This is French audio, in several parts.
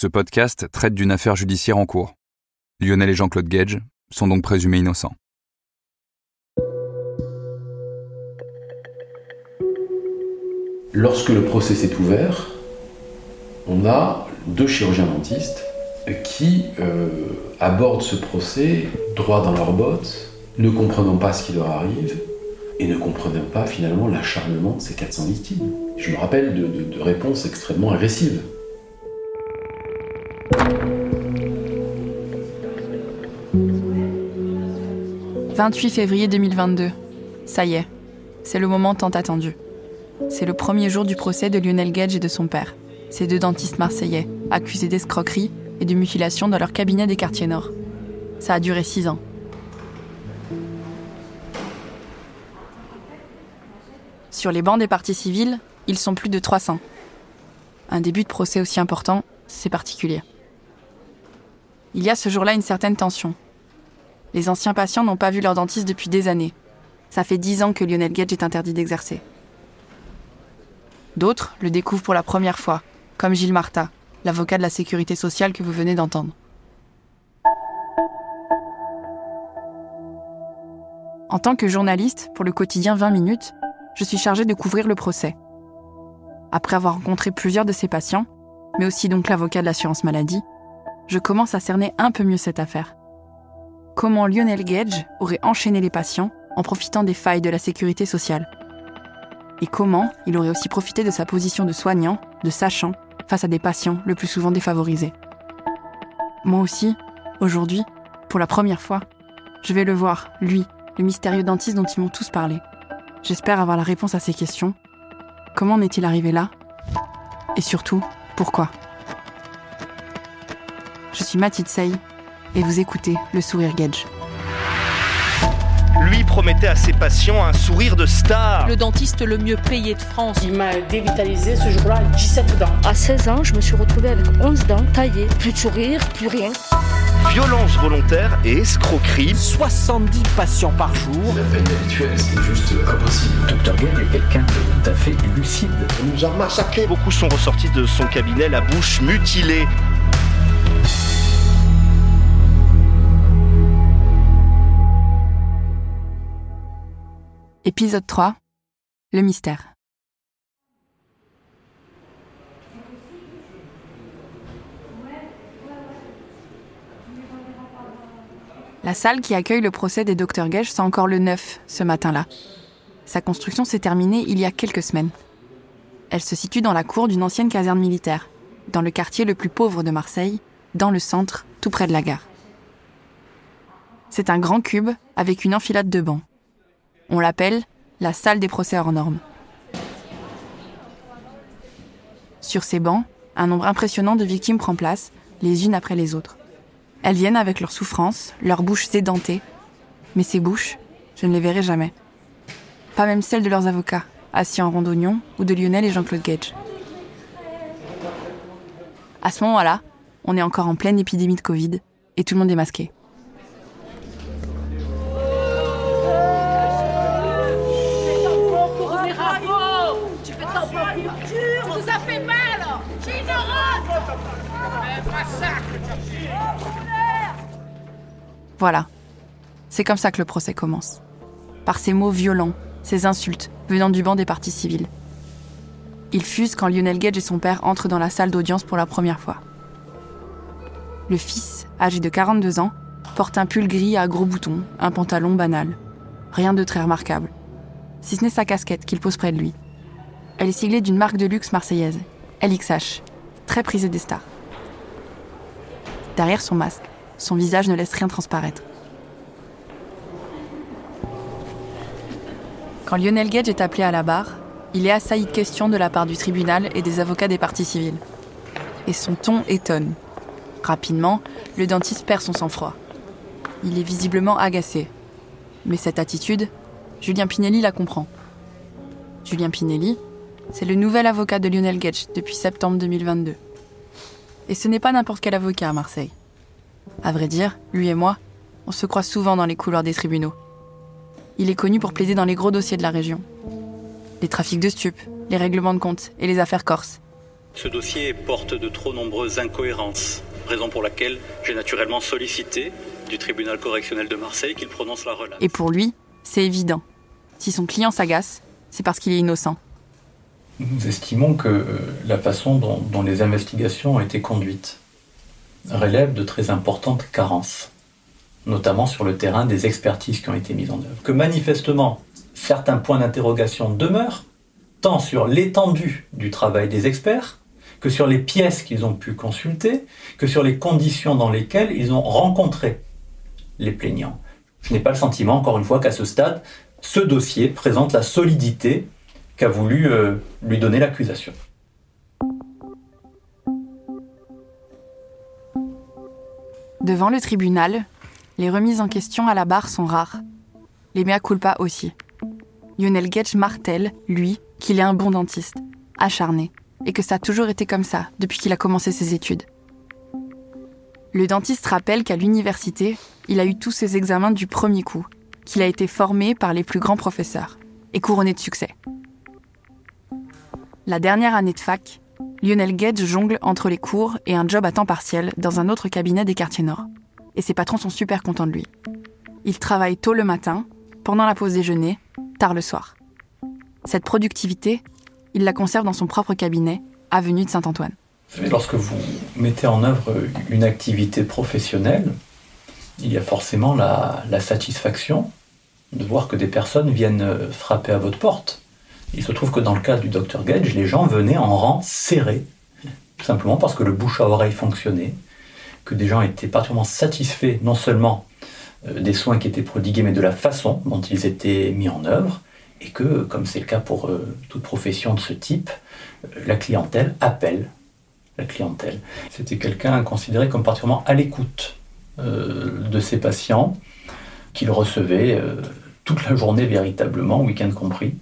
Ce podcast traite d'une affaire judiciaire en cours. Lionel et Jean-Claude Gage sont donc présumés innocents. Lorsque le procès s'est ouvert, on a deux chirurgiens dentistes qui euh, abordent ce procès droit dans leurs bottes, ne comprenant pas ce qui leur arrive et ne comprenant pas finalement l'acharnement de ces 400 victimes. Je me rappelle de, réponses extrêmement agressives. « 28 février 2022. Ça y est, c'est le moment tant attendu. C'est le premier jour du procès de Lionel Gage et de son père, ces deux dentistes marseillais, accusés d'escroquerie et de mutilation dans leur cabinet des quartiers nord. Ça a duré six ans. Sur les bancs des parties civiles, ils sont plus de 300. Un début de procès aussi important, c'est particulier. Il y a ce jour-là une certaine tension. Les anciens patients n'ont pas vu leur dentiste depuis des années. Ça fait dix ans que Lionel Gage est interdit d'exercer. D'autres le découvrent pour la première fois, comme Gilles Marta, l'avocat de la sécurité sociale que vous venez d'entendre. En tant que journaliste pour le quotidien 20 minutes, je suis chargée de couvrir le procès. Après avoir rencontré plusieurs de ces patients, mais aussi donc l'avocat de l'assurance maladie, je commence à cerner un peu mieux cette affaire. Comment Lionel Gage aurait enchaîné les patients en profitant des failles de la sécurité sociale Et comment il aurait aussi profité de sa position de soignant, de sachant, face à des patients le plus souvent défavorisés. Moi aussi, aujourd'hui, pour la première fois, je vais le voir, lui, le mystérieux dentiste dont ils m'ont tous parlé. J'espère avoir la réponse à ces questions. Comment en est-il arrivé là? Et surtout, pourquoi? Suis Mathilde et vous écoutez Le Sourire Gage. Lui promettait à ses patients un sourire de star. le dentiste le mieux payé de France. Il m'a dévitalisé ce jour-là 17 dents. À 16 ans, je me suis retrouvée avec 11 dents taillées, plus de sourire, plus rien. Violence volontaire et escroquerie. 70 patients par jour. La peine habituelle, c'est juste impossible. Dr Gage est quelqu'un de tout à fait lucide. On nous a massacrés. Beaucoup sont ressortis de son cabinet la bouche mutilée. Épisode 3 Le mystère. La salle qui accueille le procès des docteurs Gage sent encore le neuf ce matin-là. Sa construction s'est terminée il y a quelques semaines. Elle se situe dans la cour d'une ancienne caserne militaire, dans le quartier le plus pauvre de Marseille, dans le centre, tout près de la gare. C'est un grand cube avec une enfilade de bancs. On l'appelle la salle des procès hors normes. Sur ces bancs, un nombre impressionnant de victimes prend place, les unes après les autres. Elles viennent avec leurs souffrances, leurs bouches édentées, mais ces bouches, je ne les verrai jamais. Pas même celles de leurs avocats, assis en rond d'oignon, ou de Lionel et Jean-Claude Gage. À ce moment-là, on est encore en pleine épidémie de Covid, et tout le monde est masqué. Voilà. C'est comme ça que le procès commence. Par ces mots violents, ces insultes venant du banc des parties civiles. Il fuse quand Lionel Gage et son père entrent dans la salle d'audience pour la première fois. Le fils, âgé de 42 ans, porte un pull gris à gros boutons, un pantalon banal. Rien de très remarquable. Si ce n'est sa casquette qu'il pose près de lui. Elle est siglée d'une marque de luxe marseillaise, LXH, très prisée des stars. Derrière son masque, son visage ne laisse rien transparaître. Quand Lionel Gage est appelé à la barre, il est assailli de questions de la part du tribunal et des avocats des parties civiles. Et son ton étonne. Rapidement, le dentiste perd son sang-froid. Il est visiblement agacé. Mais cette attitude, Julien Pinelli la comprend. Julien Pinelli, c'est le nouvel avocat de Lionel Gage depuis septembre 2022. Et ce n'est pas n'importe quel avocat à Marseille. À vrai dire, lui et moi, on se croise souvent dans les couloirs des tribunaux. Il est connu pour plaider dans les gros dossiers de la région. Les trafics de stupes, les règlements de compte et les affaires corses. Ce dossier porte de trop nombreuses incohérences, raison pour laquelle j'ai naturellement sollicité du tribunal correctionnel de Marseille qu'il prononce la relâche. Et pour lui, c'est évident. Si son client s'agace, c'est parce qu'il est innocent. Nous estimons que euh, la façon dont, dont les investigations ont été conduites relève de très importantes carences, notamment sur le terrain des expertises qui ont été mises en œuvre. Que manifestement, certains points d'interrogation demeurent, tant sur l'étendue du travail des experts, que sur les pièces qu'ils ont pu consulter, que sur les conditions dans lesquelles ils ont rencontré les plaignants. Je n'ai pas le sentiment, encore une fois, qu'à ce stade, ce dossier présente la solidité qu'a voulu euh, lui donner l'accusation. Devant le tribunal, les remises en question à la barre sont rares. Les mea culpa aussi. Lionel Gage martèle, lui, qu'il est un bon dentiste, acharné, et que ça a toujours été comme ça depuis qu'il a commencé ses études. Le dentiste rappelle qu'à l'université, il a eu tous ses examens du premier coup, qu'il a été formé par les plus grands professeurs, et couronné de succès. La dernière année de fac, Lionel Gage jongle entre les cours et un job à temps partiel dans un autre cabinet des quartiers nord. Et ses patrons sont super contents de lui. Il travaille tôt le matin, pendant la pause déjeuner, tard le soir. Cette productivité, il la conserve dans son propre cabinet, avenue de Saint-Antoine. Lorsque vous mettez en œuvre une activité professionnelle, il y a forcément la satisfaction de voir que des personnes viennent frapper à votre porte. Il se trouve que dans le cas du Dr Gage, les gens venaient en rang serré, tout simplement parce que le bouche à oreille fonctionnait, que des gens étaient particulièrement satisfaits non seulement euh, des soins qui étaient prodigués, mais de la façon dont ils étaient mis en œuvre, et que, comme c'est le cas pour euh, toute profession de ce type, euh, la clientèle appelle la clientèle. C'était quelqu'un considéré comme particulièrement à l'écoute de ses patients, qu'il recevait toute la journée véritablement, week-end compris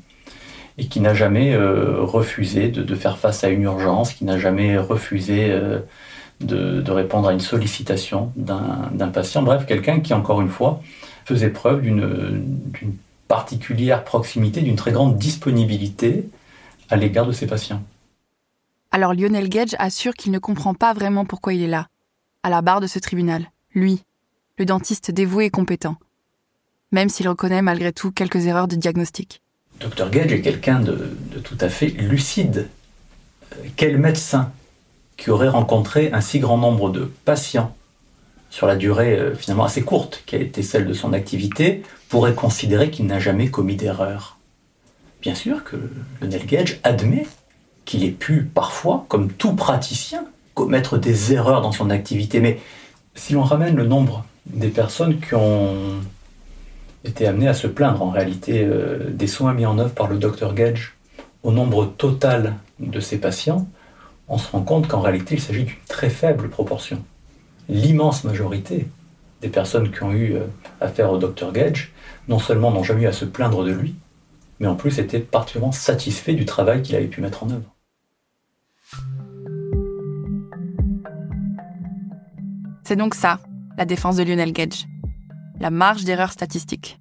et qui n'a jamais euh, refusé de, faire face à une urgence, qui n'a jamais refusé euh, de, de, répondre à une sollicitation d'un patient. Bref, quelqu'un qui, encore une fois, faisait preuve d'une particulière proximité, d'une très grande disponibilité à l'égard de ses patients. Alors Lionel Gage assure qu'il ne comprend pas vraiment pourquoi il est là, à la barre de ce tribunal, lui, le dentiste dévoué et compétent, même s'il reconnaît malgré tout quelques erreurs de diagnostic. Dr Gage est quelqu'un de, tout à fait lucide. Quel médecin qui aurait rencontré un si grand nombre de patients sur la durée euh, finalement assez courte qui a été celle de son activité pourrait considérer qu'il n'a jamais commis d'erreur? Bien sûr que Lionel Gage admet qu'il ait pu parfois, comme tout praticien, commettre des erreurs dans son activité, mais si l'on ramène le nombre des personnes qui ont était amené à se plaindre en réalité euh, des soins mis en œuvre par le docteur Gage au nombre total de ses patients, on se rend compte qu'en réalité il s'agit d'une très faible proportion. L'immense majorité des personnes qui ont eu euh, affaire au docteur Gage non seulement n'ont jamais eu à se plaindre de lui, mais en plus étaient particulièrement satisfaits du travail qu'il avait pu mettre en œuvre. C'est donc ça, la défense de Lionel Gage la marge d'erreur statistique.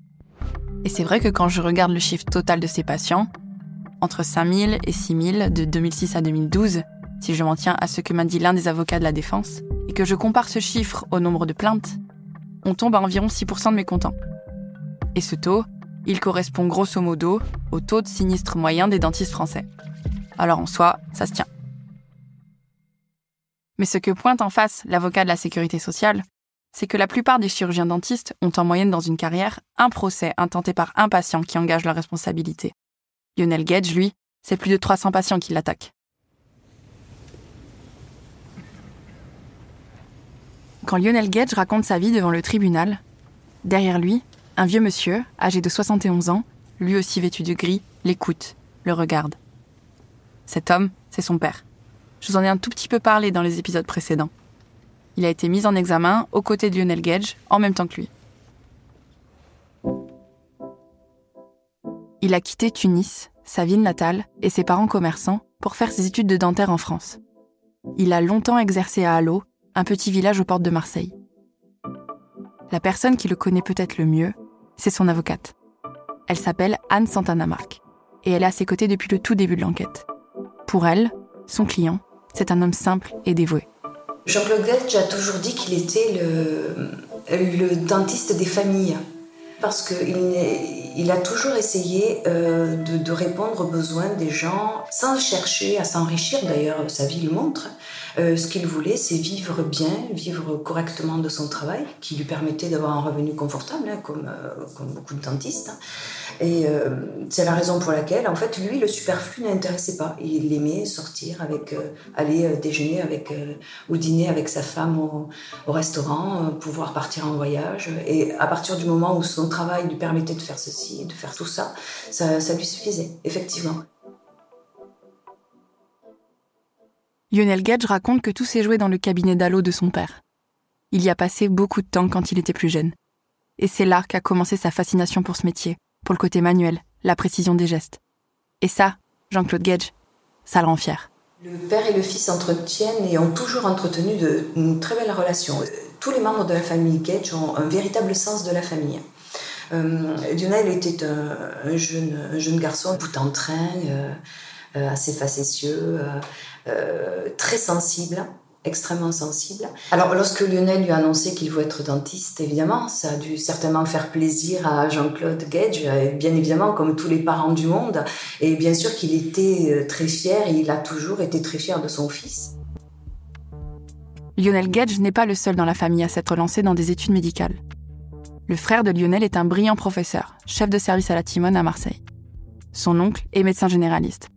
Et c'est vrai que quand je regarde le chiffre total de ces patients, entre 5000 et 6000 de 2006 à 2012, si je m'en tiens à ce que m'a dit l'un des avocats de la défense, et que je compare ce chiffre au nombre de plaintes, on tombe à environ 6% de mécontents. Et ce taux, il correspond grosso modo au taux de sinistre moyen des dentistes français. Alors en soi, ça se tient. Mais ce que pointe en face l'avocat de la sécurité sociale, c'est que la plupart des chirurgiens dentistes ont en moyenne dans une carrière un procès intenté par un patient qui engage leur responsabilité. Lionel Gage, lui, c'est plus de 300 patients qui l'attaquent. Quand Lionel Gage raconte sa vie devant le tribunal, derrière lui, un vieux monsieur, âgé de 71 ans, lui aussi vêtu de gris, l'écoute le regarde. Cet homme, c'est son père. Je vous en ai un tout petit peu parlé dans les épisodes précédents. Il a été mis en examen aux côtés de Lionel Gage en même temps que lui. Il a quitté Tunis, sa ville natale, et ses parents commerçants pour faire ses études de dentaire en France. Il a longtemps exercé à Allo, un petit village aux portes de Marseille. La personne qui le connaît peut-être le mieux, c'est son avocate. Elle s'appelle Anne Santana-Marc, et elle est à ses côtés depuis le tout début de l'enquête. Pour elle, son client, c'est un homme simple et dévoué. Jean-Claude Gage a toujours dit qu'il était le, le dentiste des familles parce qu'il il a toujours essayé euh, de, de, répondre aux besoins des gens sans chercher à s'enrichir. D'ailleurs, sa vie le montre. Euh, ce qu'il voulait, c'est vivre bien, vivre correctement de son travail, qui lui permettait d'avoir un revenu confortable, hein, comme, euh, comme, beaucoup de dentistes. Hein. Et euh, c'est la raison pour laquelle, en fait, lui, le superflu n'intéressait pas. Il aimait sortir avec, euh, aller déjeuner avec ou dîner avec sa femme au, au restaurant, pouvoir partir en voyage. Et à partir du moment où son travail lui permettait de faire ceci, de faire tout ça, ça, ça lui suffisait, effectivement. Lionel Gage raconte que tout s'est joué dans le cabinet d'Allo de son père. Il y a passé beaucoup de temps quand il était plus jeune. Et c'est là qu'a commencé sa fascination pour ce métier, pour le côté manuel, la précision des gestes. Et ça, Jean-Claude Gage, ça le rend fier. Le père et le fils s'entretiennent et ont toujours entretenu de, une très belle relation. Tous les membres de la famille Gage ont un véritable sens de la famille. Euh, Lionel était un, jeune, jeune, garçon tout en train, euh, euh, assez facétieux, euh, euh, très sensible extrêmement sensible. Alors lorsque Lionel lui a annoncé qu'il voulait être dentiste, évidemment, ça a dû certainement faire plaisir à Jean-Claude Gage, bien évidemment, comme tous les parents du monde. Et bien sûr qu'il était très fier, il a toujours été très fier de son fils. Lionel Gage n'est pas le seul dans la famille à s'être lancé dans des études médicales. Le frère de Lionel est un brillant professeur, chef de service à la Timone à Marseille. Son oncle est médecin généraliste.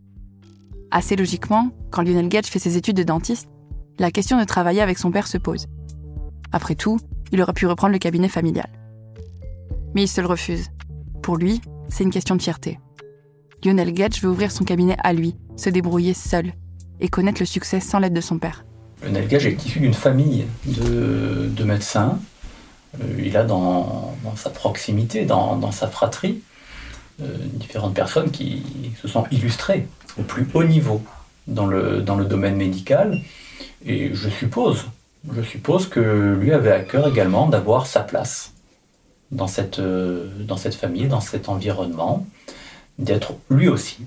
Assez logiquement, quand Lionel Gage fait ses études de dentiste, la question de travailler avec son père se pose. Après tout, il aurait pu reprendre le cabinet familial. Mais il se le refuse. Pour lui, c'est une question de fierté. Lionel Gage veut ouvrir son cabinet à lui, se débrouiller seul et connaître le succès sans l'aide de son père. Lionel Gage est issu d'une famille de, médecins. Euh, il a dans, sa proximité, dans, sa fratrie, différentes personnes qui se sont illustrées au plus haut niveau dans le, dans le domaine médical. Et je suppose, je suppose que lui avait à cœur également d'avoir sa place dans cette, dans cette famille, dans cet environnement, d'être lui aussi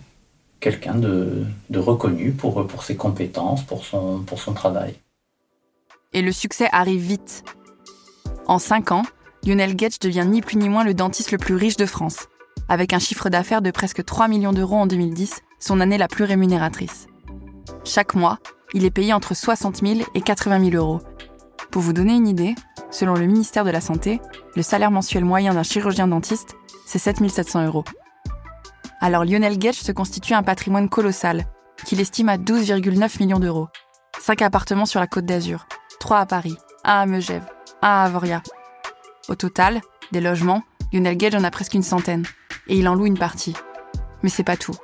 quelqu'un de, de, reconnu pour, pour ses compétences, pour son, pour son travail. Et le succès arrive vite. En cinq ans, Lionel Gage devient ni plus ni moins le dentiste le plus riche de France, avec un chiffre d'affaires de presque 3 millions d'euros en 2010 son année la plus rémunératrice. Chaque mois, il est payé entre 60 000 et 80 000 euros. Pour vous donner une idée, selon le ministère de la Santé, le salaire mensuel moyen d'un chirurgien dentiste, c'est 7 700 euros. Alors Lionel Gage se constitue un patrimoine colossal, qu'il estime à 12,9 millions d'euros. 5 appartements sur la côte d'Azur, 3 à Paris, 1 à Megève, 1 à Avoria. Au total, des logements, Lionel Gage en a presque une centaine, et il en loue une partie. Mais c'est pas tout.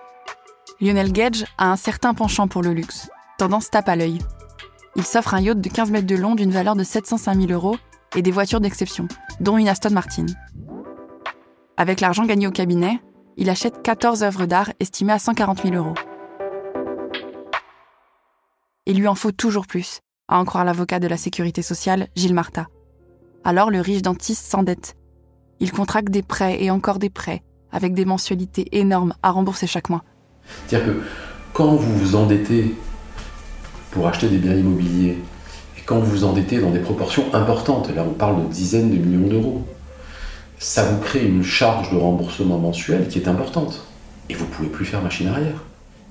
Lionel Gage a un certain penchant pour le luxe, tendance tape à l'œil. Il s'offre un yacht de 15 mètres de long d'une valeur de 705 000 euros et des voitures d'exception, dont une Aston Martin. Avec l'argent gagné au cabinet, il achète 14 œuvres d'art estimées à 140 000 euros. Il lui en faut toujours plus, à en croire l'avocat de la sécurité sociale, Gilles Marta. Alors le riche dentiste s'endette. Il contracte des prêts et encore des prêts, avec des mensualités énormes à rembourser chaque mois. C'est-à-dire que quand vous vous endettez pour acheter des biens immobiliers, et quand vous vous endettez dans des proportions importantes, là on parle de dizaines de millions d'euros, ça vous crée une charge de remboursement mensuel qui est importante. Et vous ne pouvez plus faire machine arrière.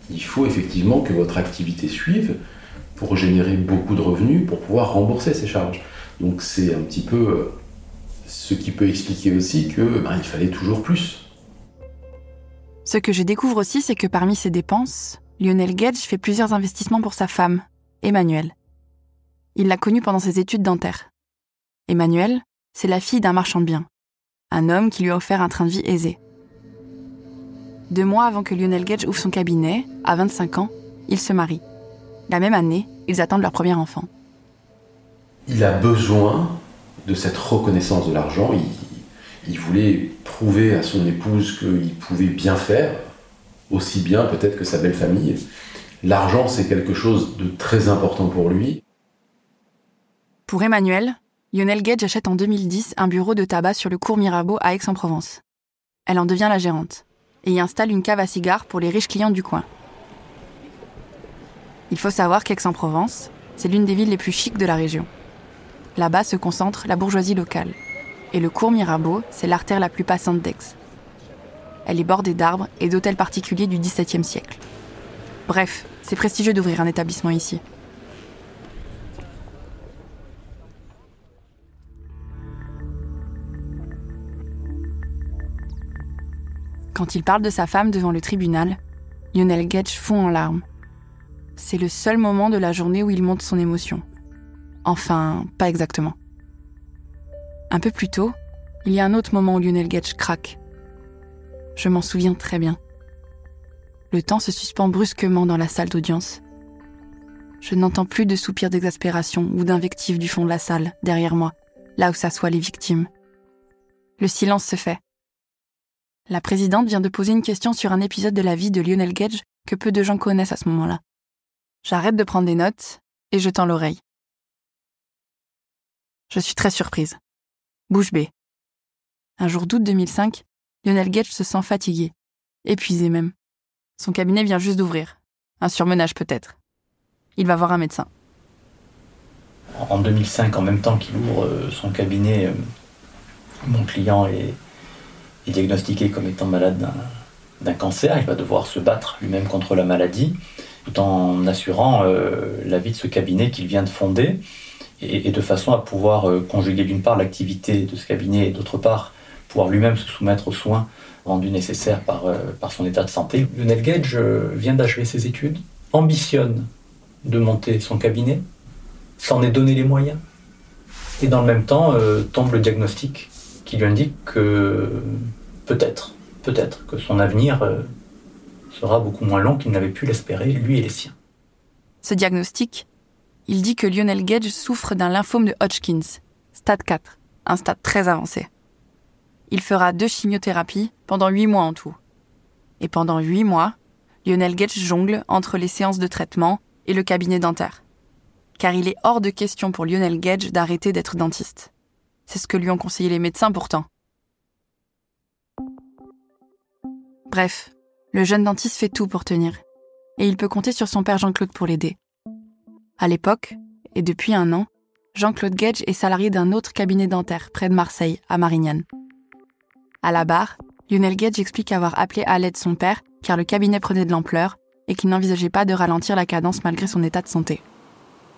Il faut effectivement que votre activité suive pour générer beaucoup de revenus pour pouvoir rembourser ces charges. Donc c'est un petit peu euh, ce qui peut expliquer aussi que ben, il fallait toujours plus. Ce que je découvre aussi, c'est que parmi ses dépenses, Lionel Gage fait plusieurs investissements pour sa femme, Emmanuelle. Il l'a connue pendant ses études dentaires. Emmanuelle, c'est la fille d'un marchand de biens, un homme qui lui a offert un train de vie aisé. deux mois avant que Lionel Gage ouvre son cabinet, à 25 ans, ils se marient. La même année, ils attendent leur premier enfant. Il a besoin de cette reconnaissance de l'argent. Il voulait prouver à son épouse qu'il pouvait bien faire, aussi bien peut-être que sa belle famille. L'argent, c'est quelque chose de très important pour lui. Pour Emmanuel, Lionel Gage achète en 2010 un bureau de tabac sur le cours Mirabeau à Aix-en-Provence. Elle en devient la gérante et y installe une cave à cigares pour les riches clients du coin. Il faut savoir qu'Aix-en-Provence, c'est l'une des villes les plus chics de la région. Là-bas se concentre la bourgeoisie locale. Et le cours Mirabeau, c'est l'artère la plus passante d'Aix. Elle est bordée d'arbres et d'hôtels particuliers du XVIIe siècle. Bref, c'est prestigieux d'ouvrir un établissement ici. Quand il parle de sa femme devant le tribunal, Lionel Gage fond en larmes. C'est le seul moment de la journée où il monte son émotion. Enfin, pas exactement. Un peu plus tôt, il y a un autre moment où Lionel Gage craque. Je m'en souviens très bien. Le temps se suspend brusquement dans la salle d'audience. Je n'entends plus de soupirs d'exaspération ou d'invectives du fond de la salle, derrière moi, là où s'assoient les victimes. Le silence se fait. La présidente vient de poser une question sur un épisode de la vie de Lionel Gage que peu de gens connaissent à ce moment-là. J'arrête de prendre des notes et je tends l'oreille. Je suis très surprise. Bouche bée. Un jour d'août 2005, Lionel Gage se sent fatigué, épuisé même. Son cabinet vient juste d'ouvrir. Un surmenage peut-être. Il va voir un médecin. En 2005, en même temps qu'il ouvre euh, son cabinet, euh, mon client est, diagnostiqué comme étant malade d'un cancer. Il va devoir se battre lui-même contre la maladie, tout en assurant euh, la vie de ce cabinet qu'il vient de fonder, et, et, de façon à pouvoir euh, conjuguer d'une part l'activité de ce cabinet et d'autre part pouvoir lui-même se soumettre aux soins rendus nécessaires par, euh, par son état de santé. Lionel Gage euh, vient d'achever ses études, ambitionne de monter son cabinet, s'en est donné les moyens, et dans le même temps euh, tombe le diagnostic qui lui indique que peut-être, peut-être que son avenir euh, sera beaucoup moins long qu'il n'avait pu l'espérer, lui et les siens. Ce diagnostic, il dit que Lionel Gage souffre d'un lymphome de Hodgkins, stade 4, un stade très avancé. Il fera deux chimiothérapies pendant huit mois en tout. Et pendant huit mois, Lionel Gage jongle entre les séances de traitement et le cabinet dentaire. Car il est hors de question pour Lionel Gage d'arrêter d'être dentiste. C'est ce que lui ont conseillé les médecins pourtant. Bref, le jeune dentiste fait tout pour tenir. Et il peut compter sur son père Jean-Claude pour l'aider. À l'époque, et depuis un an, Jean-Claude Gage est salarié d'un autre cabinet dentaire près de Marseille, à Marignane. À la barre, Lionel Gage explique avoir appelé à l'aide son père car le cabinet prenait de l'ampleur et qu'il n'envisageait pas de ralentir la cadence malgré son état de santé.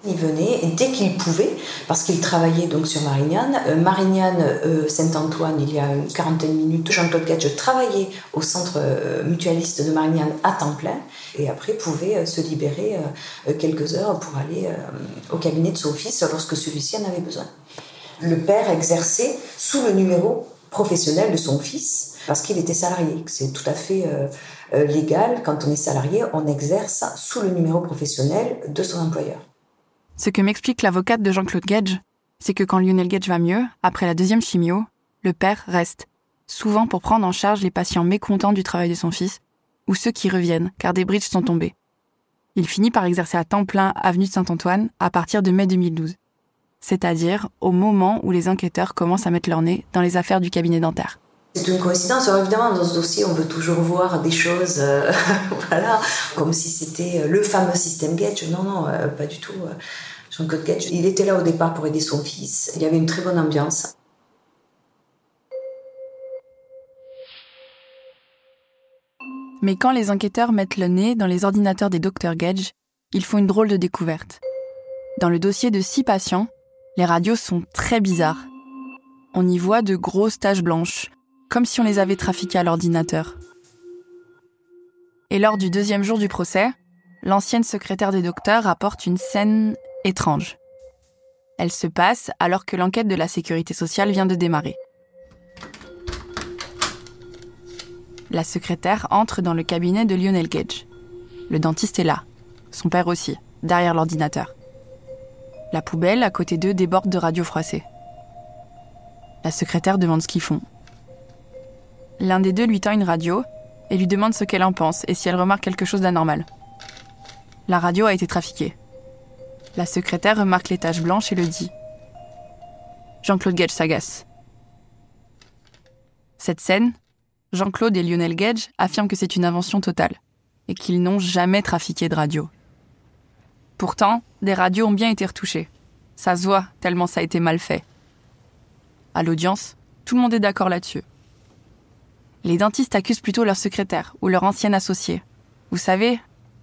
Il venait dès qu'il pouvait, parce qu'il travaillait donc sur Marignane. Euh, Marignane, euh, Saint-Antoine, il y a une quarantaine de minutes, Jean-Claude Gage travaillait au centre euh, mutualiste de Marignane à temps plein et après pouvait se libérer quelques heures pour aller au cabinet de son fils lorsque celui-ci en avait besoin. Le père exerçait sous le numéro professionnel de son fils parce qu'il était salarié. C'est tout à fait légal. Quand on est salarié, on exerce sous le numéro professionnel de son employeur. Ce que m'explique l'avocate de Jean-Claude Gage, c'est que quand Lionel Gage va mieux, après la deuxième chimio, le père reste, souvent pour prendre en charge les patients mécontents du travail de son fils, ou ceux qui reviennent, car des bridges sont tombés. Il finit par exercer à temps plein avenue Saint-Antoine à partir de mai 2012, c'est-à-dire au moment où les enquêteurs commencent à mettre leur nez dans les affaires du cabinet dentaire. C'est une coïncidence. Alors évidemment, dans ce dossier, on veut toujours voir des choses, euh, voilà, comme si c'était le fameux système Gage. Non, non, euh, pas du tout. Jean-Claude Gage, il était là au départ pour aider son fils. Il y avait une très bonne ambiance. Mais quand les enquêteurs mettent le nez dans les ordinateurs des docteurs Gage, ils font une drôle de découverte. Dans le dossier de six patients, les radios sont très bizarres. On y voit de grosses taches blanches, comme si on les avait trafiquées à l'ordinateur. Et lors du deuxième jour du procès, l'ancienne secrétaire des docteurs rapporte une scène étrange. Elle se passe alors que l'enquête de la sécurité sociale vient de démarrer. La secrétaire entre dans le cabinet de Lionel Gage. Le dentiste est là. Son père aussi, derrière l'ordinateur. La poubelle à côté d'eux déborde de radios froissées. La secrétaire demande ce qu'ils font. L'un des deux lui tend une radio et lui demande ce qu'elle en pense et si elle remarque quelque chose d'anormal. La radio a été trafiquée. La secrétaire remarque les taches blanches et le dit. Jean-Claude Gage s'agace. Cette scène, Jean-Claude et Lionel Gage affirment que c'est une invention totale et qu'ils n'ont jamais trafiqué de radio. Pourtant, des radios ont bien été retouchées. Ça se voit tellement ça a été mal fait. À l'audience, tout le monde est d'accord là-dessus. Les dentistes accusent plutôt leur secrétaire ou leur ancien associé. Vous savez,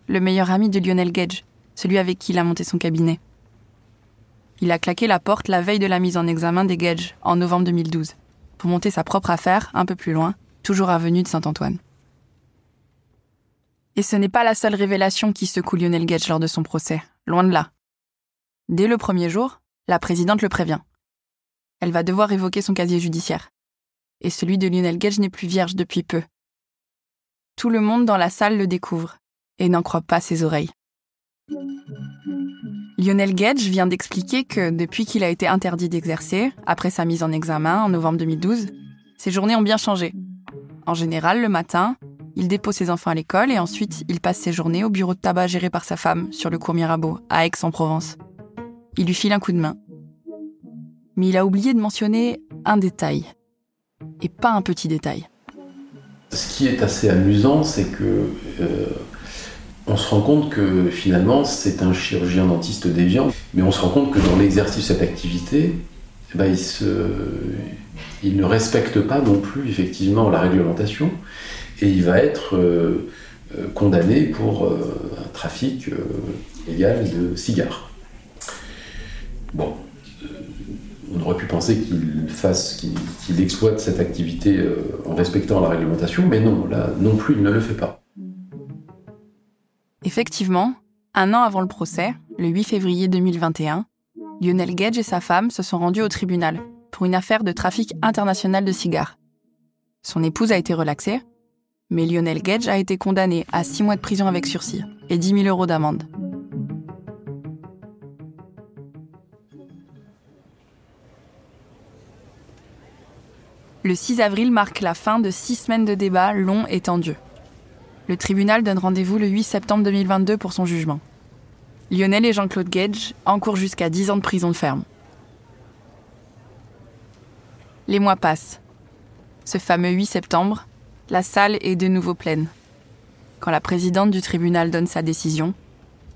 le meilleur ami de Lionel Gage, celui avec qui il a monté son cabinet. Il a claqué la porte la veille de la mise en examen des Gage en novembre 2012 pour monter sa propre affaire un peu plus loin, toujours avenue de Saint-Antoine. Et ce n'est pas la seule révélation qui secoue Lionel Gage lors de son procès, loin de là. Dès le premier jour, la présidente le prévient. Elle va devoir évoquer son casier judiciaire. Et celui de Lionel Gage n'est plus vierge depuis peu. Tout le monde dans la salle le découvre et n'en croit pas ses oreilles. Lionel Gage vient d'expliquer que depuis qu'il a été interdit d'exercer, après sa mise en examen en novembre 2012, ses journées ont bien changé. En général, le matin, il dépose ses enfants à l'école et ensuite il passe ses journées au bureau de tabac géré par sa femme sur le cours Mirabeau, à Aix-en-Provence. Il lui file un coup de main. Mais il a oublié de mentionner un détail. Et pas un petit détail. Ce qui est assez amusant, c'est que euh, on se rend compte que finalement c'est un chirurgien dentiste déviant, mais on se rend compte que dans l'exercice de cette activité, eh ben, il, ne respecte pas non plus effectivement la réglementation et il va être euh, euh, condamné pour un trafic illégal de cigares. Bon, on aurait pu penser qu'il fasse, qu'il exploite cette activité en respectant la réglementation, mais non, là non plus il ne le fait pas. Effectivement, un an avant le procès, le 8 février 2021, Lionel Gage et sa femme se sont rendus au tribunal pour une affaire de trafic international de cigares. Son épouse a été relaxée, mais Lionel Gage a été condamné à 6 mois de prison avec sursis et 10 000 euros d'amende. Le 6 avril marque la fin de six semaines de débats longs et tendus. Le tribunal donne rendez-vous le 8 septembre 2022 pour son jugement. Lionel et Jean-Claude Gage encourent jusqu'à 10 ans de prison de ferme. Les mois passent. Ce fameux 8 septembre, la salle est de nouveau pleine. Quand la présidente du tribunal donne sa décision,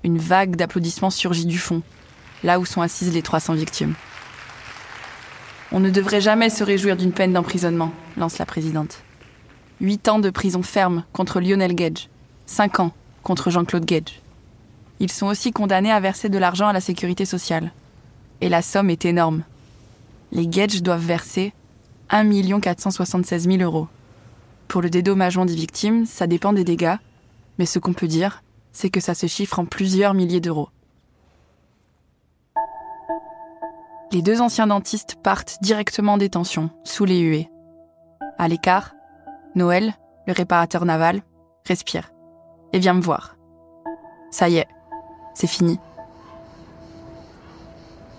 une vague d'applaudissements surgit du fond, là où sont assises les 300 victimes. On ne devrait jamais se réjouir d'une peine d'emprisonnement, lance la présidente. Huit ans de prison ferme contre Lionel Gage, cinq ans contre Jean-Claude Gage. Ils sont aussi condamnés à verser de l'argent à la sécurité sociale. Et la somme est énorme. Les Gage doivent verser 1 476 000 euros. Pour le dédommagement des victimes, ça dépend des dégâts, mais ce qu'on peut dire, c'est que ça se chiffre en plusieurs milliers d'euros. Les deux anciens dentistes partent directement en détention, sous les huées. À l'écart, Noël, le réparateur naval, respire et vient me voir. Ça y est, c'est fini.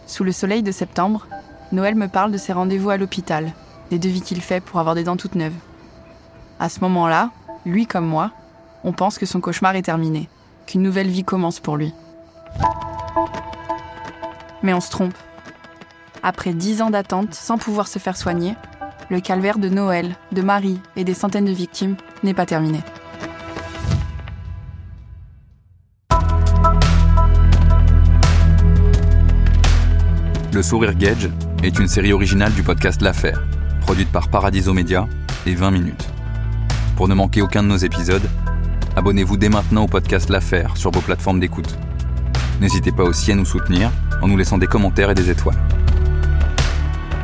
Sous le soleil de septembre, Noël me parle de ses rendez-vous à l'hôpital, des devis qu'il fait pour avoir des dents toutes neuves. À ce moment-là, lui comme moi, on pense que son cauchemar est terminé, qu'une nouvelle vie commence pour lui. Mais on se trompe. Après dix ans d'attente sans pouvoir se faire soigner, le calvaire de Noël, de Marie et des centaines de victimes n'est pas terminé. Le Sourire Gage est une série originale du podcast L'Affaire, produite par Paradiso Media et 20 minutes. Pour ne manquer aucun de nos épisodes, abonnez-vous dès maintenant au podcast L'Affaire sur vos plateformes d'écoute. N'hésitez pas aussi à nous soutenir en nous laissant des commentaires et des étoiles.